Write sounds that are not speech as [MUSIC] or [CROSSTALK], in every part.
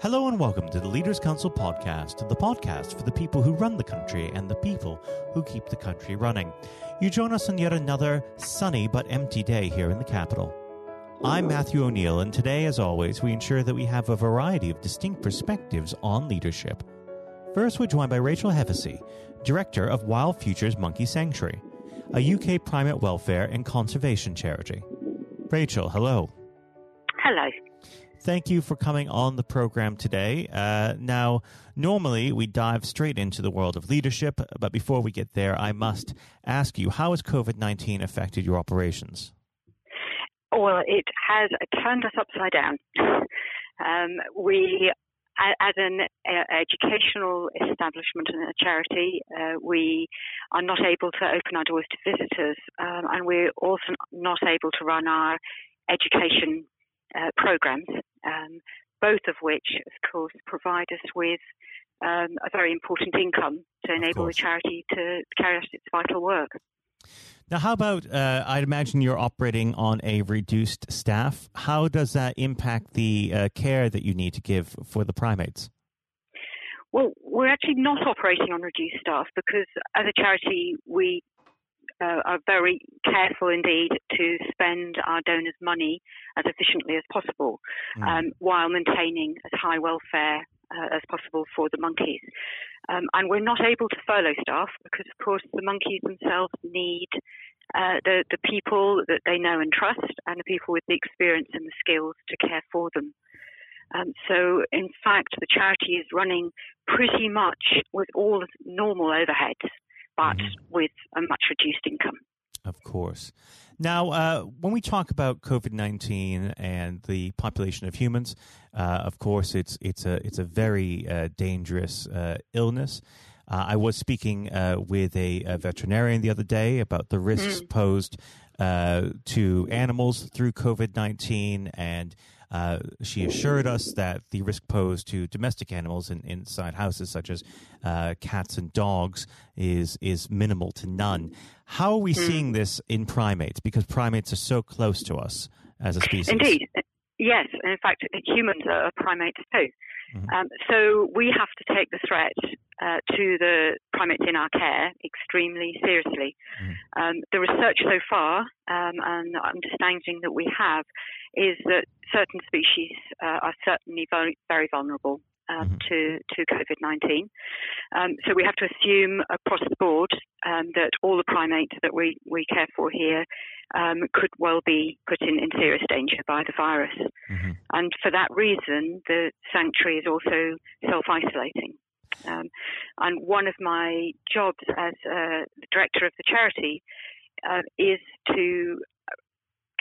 Hello and welcome to the Leaders Council podcast, the podcast for the people who run the country and the people who keep the country running. You join us on yet another sunny but empty day here in the capital. I'm Matthew O'Neill, and today, as always, we ensure that we have a variety of distinct perspectives on leadership. First, we're joined by Rachel Hevesi, Director of Wild Futures Monkey Sanctuary, a UK primate welfare and conservation charity. Rachel, hello. Hello. Thank you for coming on the program today. Uh, now, normally we dive straight into the world of leadership, but before we get there, I must ask you how has COVID 19 affected your operations? Well, it has turned us upside down. Um, we, as an uh, educational establishment and a charity, uh, we are not able to open our doors to visitors, um, and we're also not able to run our education uh, programs, um, both of which, of course, provide us with um, a very important income to enable the charity to carry out its vital work. Now, how about, uh, I'd imagine you're operating on a reduced staff. How does that impact the uh, care that you need to give for the primates? Well, we're actually not operating on reduced staff because as a charity, we uh, are very careful indeed to spend our donors' money as efficiently as possible mm. um, while maintaining as high welfare uh, as possible for the monkeys. Um, and we're not able to furlough staff because, of course, the monkeys themselves need uh, the, the people that they know and trust and the people with the experience and the skills to care for them. Um, so, in fact, the charity is running pretty much with all normal overheads but mm-hmm. with a much reduced income. Of course. Now, uh, when we talk about COVID nineteen and the population of humans, uh, of course, it's it's a it's a very uh, dangerous uh, illness. Uh, I was speaking uh, with a, a, veterinarian the other day about the risks mm. posed to animals through COVID nineteen and uh, she assured us that the risk posed to domestic animals in, inside houses, such as uh, cats and dogs, is is minimal to none. How are we mm. seeing this in primates? Because primates are so close to us as a species. Indeed, yes. In fact, humans are primates too. Mm-hmm. Um, so we have to take the threat uh, to the primates in our care extremely seriously. Mm-hmm. Um, the research so far um, and understanding that we have is that certain species uh, are certainly very, very vulnerable um, mm-hmm. to, to COVID 19. Um, so we have to assume across the board um, that all the primates that we, we care for here um, could well be put in, in serious danger by the virus. Mm-hmm. And for that reason, the sanctuary is also self isolating. Um, and one of my jobs as uh, the director of the charity uh, is to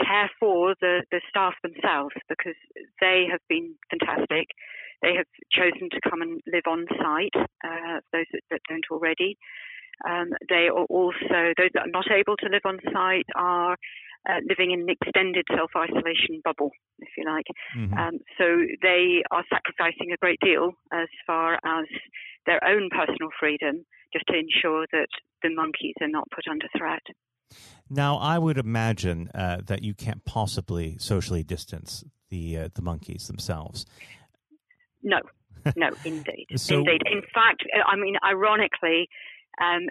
care for the, the staff themselves because they have been fantastic. They have chosen to come and live on site, uh, those that, that, don't already. Um, they are also, those that are not able to live on site are uh, living in an extended self isolation bubble, if you like. Mm-hmm. Um, so they are sacrificing a great deal as far as their own personal freedom just to ensure that the monkeys are not put under threat. Now, I would imagine uh, that you can't possibly socially distance the uh, the monkeys themselves. No, [LAUGHS] no, indeed, so, indeed. In fact, uh, I mean, ironically, um,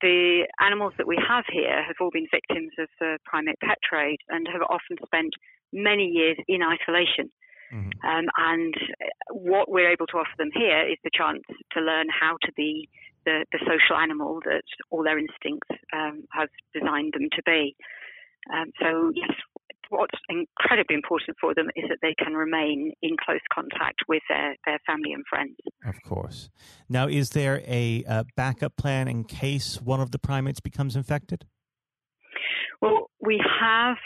the animals that we have here have all been victims of the primate pet trade and have often spent many years in isolation. Mm-hmm. Um, and what we're able to offer them here is the chance to learn how to be the, the social animal that all their instincts um, have designed them to be. Um, so, yes, what's incredibly important for them is that they can remain in close contact with their, their family and friends. Of course. Now, is there a, a backup plan in case one of the primates becomes infected? Well, we have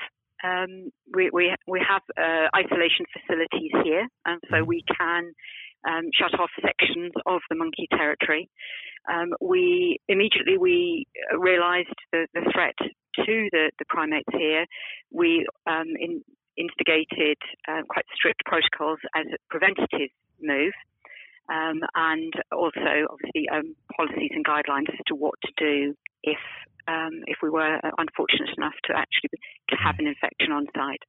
um, we, we, we have uh, isolation facilities here, and so mm-hmm. we can um, shut off sections of the monkey territory. Um, we immediately we realised the, the threat to the, the primates here. We um, in, instigated uh, quite strict protocols as a preventative move. Um, and also, obviously, um, policies and guidelines as to what to do if um, if we were unfortunate enough to actually have an infection on site.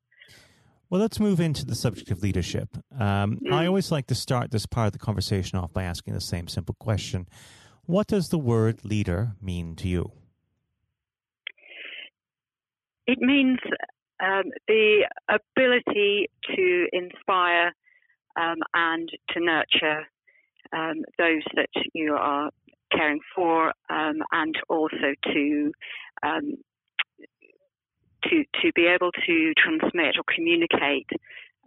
Well, let's move into the subject of leadership. Um, mm. I always like to start this part of the conversation off by asking the same simple question What does the word leader mean to you? It means um, the ability to inspire um, and to nurture um, those that you are caring for, um, and also to um, to to be able to transmit or communicate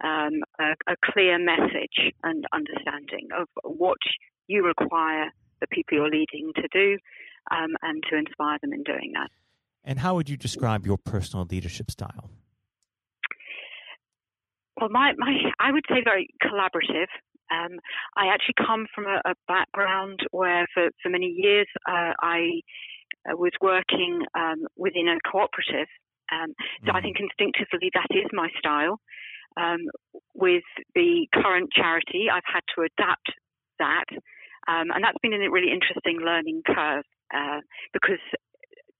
um, a, a, clear message and understanding of what you require the people you're leading to do, and to inspire them in doing that. And how would you describe your personal leadership style? Well, my, my I would say very collaborative. Um, I actually come from a, a, background where, for, for many years, uh, I uh, was working um, within a cooperative um, so I mm. think instinctively that is my style. Um, with the current charity, I've had to adapt that, um, and that's been a really interesting learning curve uh, because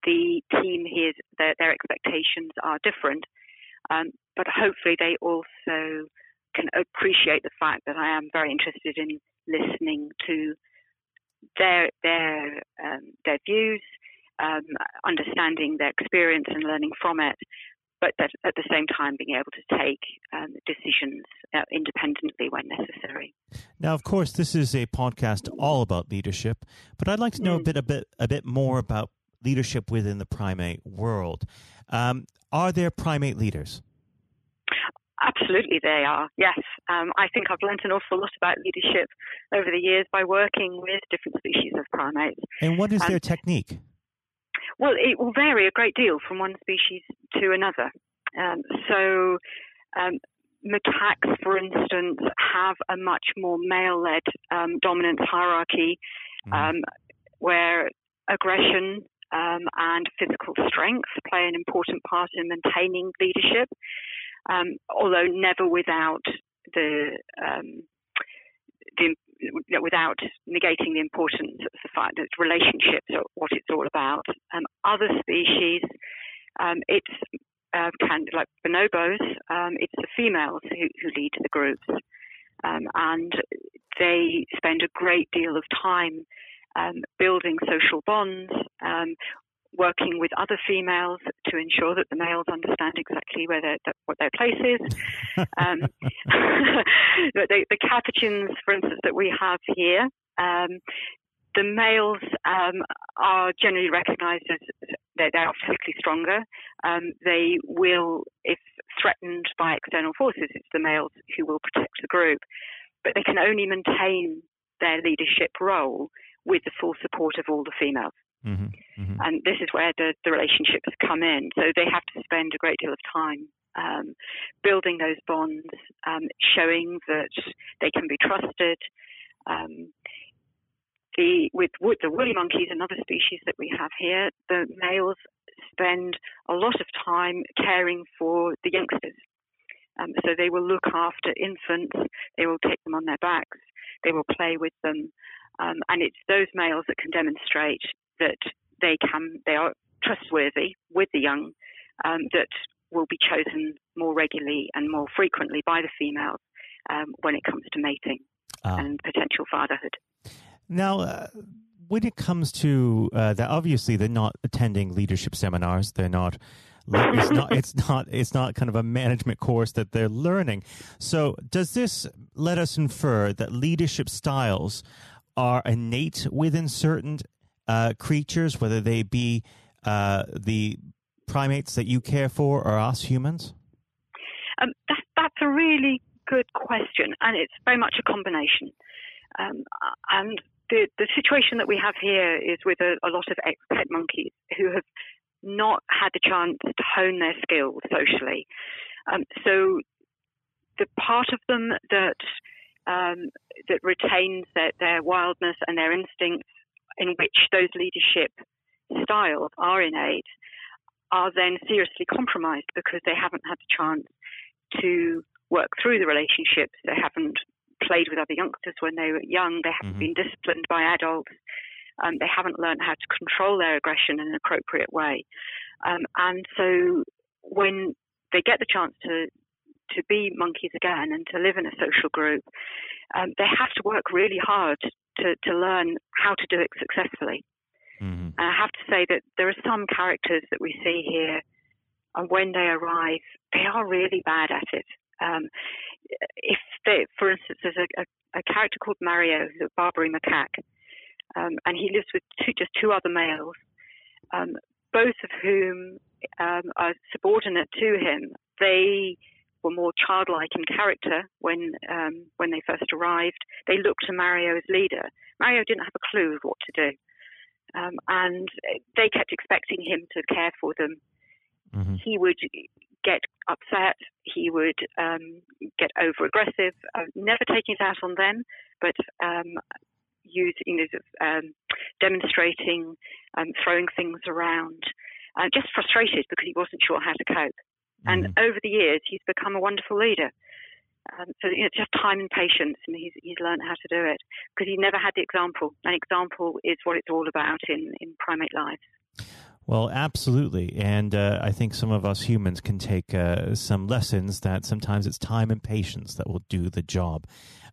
the team here, their, their expectations are different, um, but hopefully they also can appreciate the fact that I am very interested in listening to their their um, their views um, understanding their experience and learning from it, but that at the same time being able to take um, decisions uh, independently when necessary. Now, of course, this is a podcast all about leadership, but I'd like to know mm. a bit, a bit, a bit more about leadership within the primate world. Um, are there primate leaders? Absolutely, they are. Yes, um, I think I've learned an awful lot about leadership over the years by working with different species of primates. And what is um, their technique? Well, it will vary a great deal from one species to another. Um, so, um, macaques, for instance, have a much more male-led um, dominance hierarchy, mm. where aggression um, and physical strength play an important part in maintaining leadership, um, although never without the um, the without negating the importance of the fact that relationships are what it's all about. Um, other species, um, it's uh, can, like bonobos, it's the females who, who lead the groups, um, and they spend a great deal of time um, building social bonds, um, working with other females to ensure that the males understand exactly where their, what their place is. [LAUGHS] um, [LAUGHS] the, the, capuchins, for instance, that we have here, um, the males um, are generally recognized as they are physically stronger. Um, they will, if threatened by external forces, it's the males who will protect the group. But they can only maintain their leadership role with the full support of all the females. Mm-hmm, mm-hmm. And this is where the, the relationships come in. So they have to spend a great deal of time um, building those bonds, um, showing that they can be trusted. Um, the with the woolly monkeys, another species that we have here, the males spend a lot of time caring for the youngsters. Um, so they will look after infants, they will take them on their backs, they will play with them, um, and it's those males that can demonstrate that they can they are trustworthy with the young um, that will be chosen more regularly and more frequently by the females um, when it comes to mating ah. and potential fatherhood. Now, uh, when it comes to uh, that, obviously they're not attending leadership seminars. They're not. It's not. [LAUGHS] It's not. It's not kind of a management course that they're learning. So, does this let us infer that leadership styles are innate within certain uh, creatures, whether they be uh, the primates that you care for or us humans? Um, that, that's a really good question, and it's very much a combination. Um, and the, the situation that we have here is with a, a lot of ex-pet monkeys who have not had the chance to hone their skills socially. Um, so the part of them that um, that retains their, their, wildness and their instincts in which those leadership styles are innate are then seriously compromised because they haven't had the chance to work through the relationships. They haven't played with other youngsters when they were young. They haven't mm-hmm. been disciplined by adults. Um, they haven't learned how to control their aggression in an appropriate way. Um, and so when they get the chance to to be monkeys again and to live in a social group, um, they have to work really hard to, to learn how to do it successfully. Mm-hmm. And I have to say that there are some characters that we see here, and when they arrive, they are really bad at it. Um, if they, for instance, there's a, a, a, character called Mario, who's a Barbary macaque, um, and he lives with two, just two other males, um, both of whom um, are subordinate to him. They were more childlike in character when um, when they first arrived. They looked to Mario as leader. Mario didn't have a clue of what to do, um, and they kept expecting him to care for them. Mm-hmm. He would get upset. He would um, get over aggressive, uh, never taking it out on them, but um, use, you know, um, demonstrating, um, throwing things around, uh, just frustrated because he wasn't sure how to cope. And mm-hmm. over the years, he's become a wonderful leader. Um, so you know, just time and patience, and he's he's learned how to do it because he never had the example. An example is what it's all about in in primate lives. Well, absolutely, and uh, I think some of us humans can take uh, some lessons that sometimes it's time and patience that will do the job.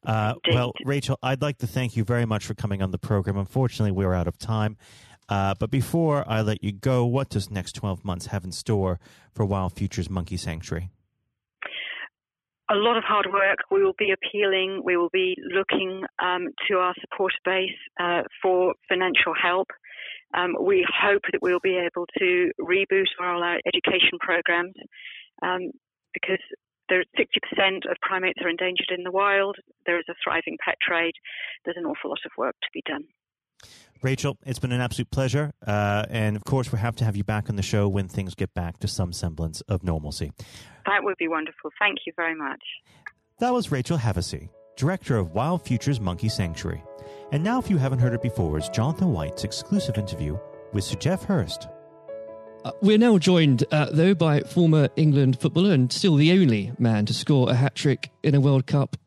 Uh, well, Rachel, I'd like to thank you very much for coming on the program. Unfortunately, we're out of time. Uh, but before I let you go, what does next 12 months have in store for Wild Futures Monkey Sanctuary? A lot of hard work. We will be appealing. We will be looking um, to our supporter base uh, for financial help. Um, we hope that we'll be able to reboot all our education programs um, because there, 60% of primates are endangered in the wild. There is a thriving pet trade. There's an awful lot of work to be done. Rachel, it's been an absolute pleasure. Uh, and of course, we have to have you back on the show when things get back to some semblance of normalcy. That would be wonderful. Thank you very much. That was Rachel Hevesi, Director of Wild Futures Monkey Sanctuary. And now, if you haven't heard it before, is Jonathan White's exclusive interview with Sir Geoff Hurst. Uh, we're now joined, uh, though, by former England footballer and still the only man to score a hat trick in a World Cup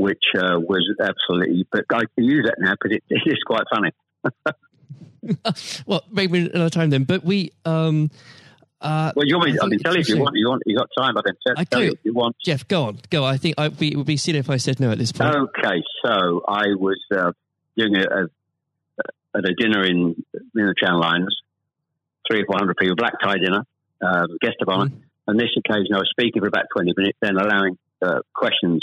which uh, was absolutely. But I can use that now because it, [LAUGHS] it is quite funny. [LAUGHS] well, maybe another time then. But we. Um, uh, well, you want me? I, I can tell you if you want. You want? You got time? I can tell, I tell you if you want. Geoff, go on, go. I think I, it would be silly if I said no at this point. Okay, so I was uh, doing a, a, at a dinner in in the Channel Lines, three or four hundred people, black tie dinner, um, guest of honor. Mm. On this occasion, I was speaking for about twenty minutes, then allowing uh, questions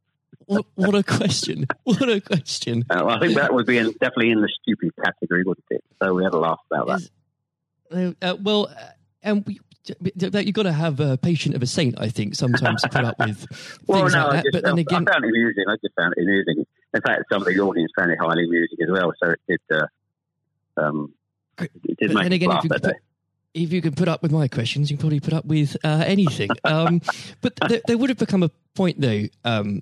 what, what a question! What a question! Uh, I think that would be in, definitely in the stupid category, wouldn't it? So we had a laugh about that. Is, uh, uh, well, uh, and we, you've got to have a patient of a saint, I think, sometimes to put up with [LAUGHS] well, no, like that. Just, but then again, I found it amusing. I just found it amusing. In fact, some of the audience found it highly amusing as well. So it did, uh, um, it did make again, laugh that day if you can put up with my questions, you can probably put up with uh, anything. [LAUGHS] Um, but there, there, would have become a point, though, um,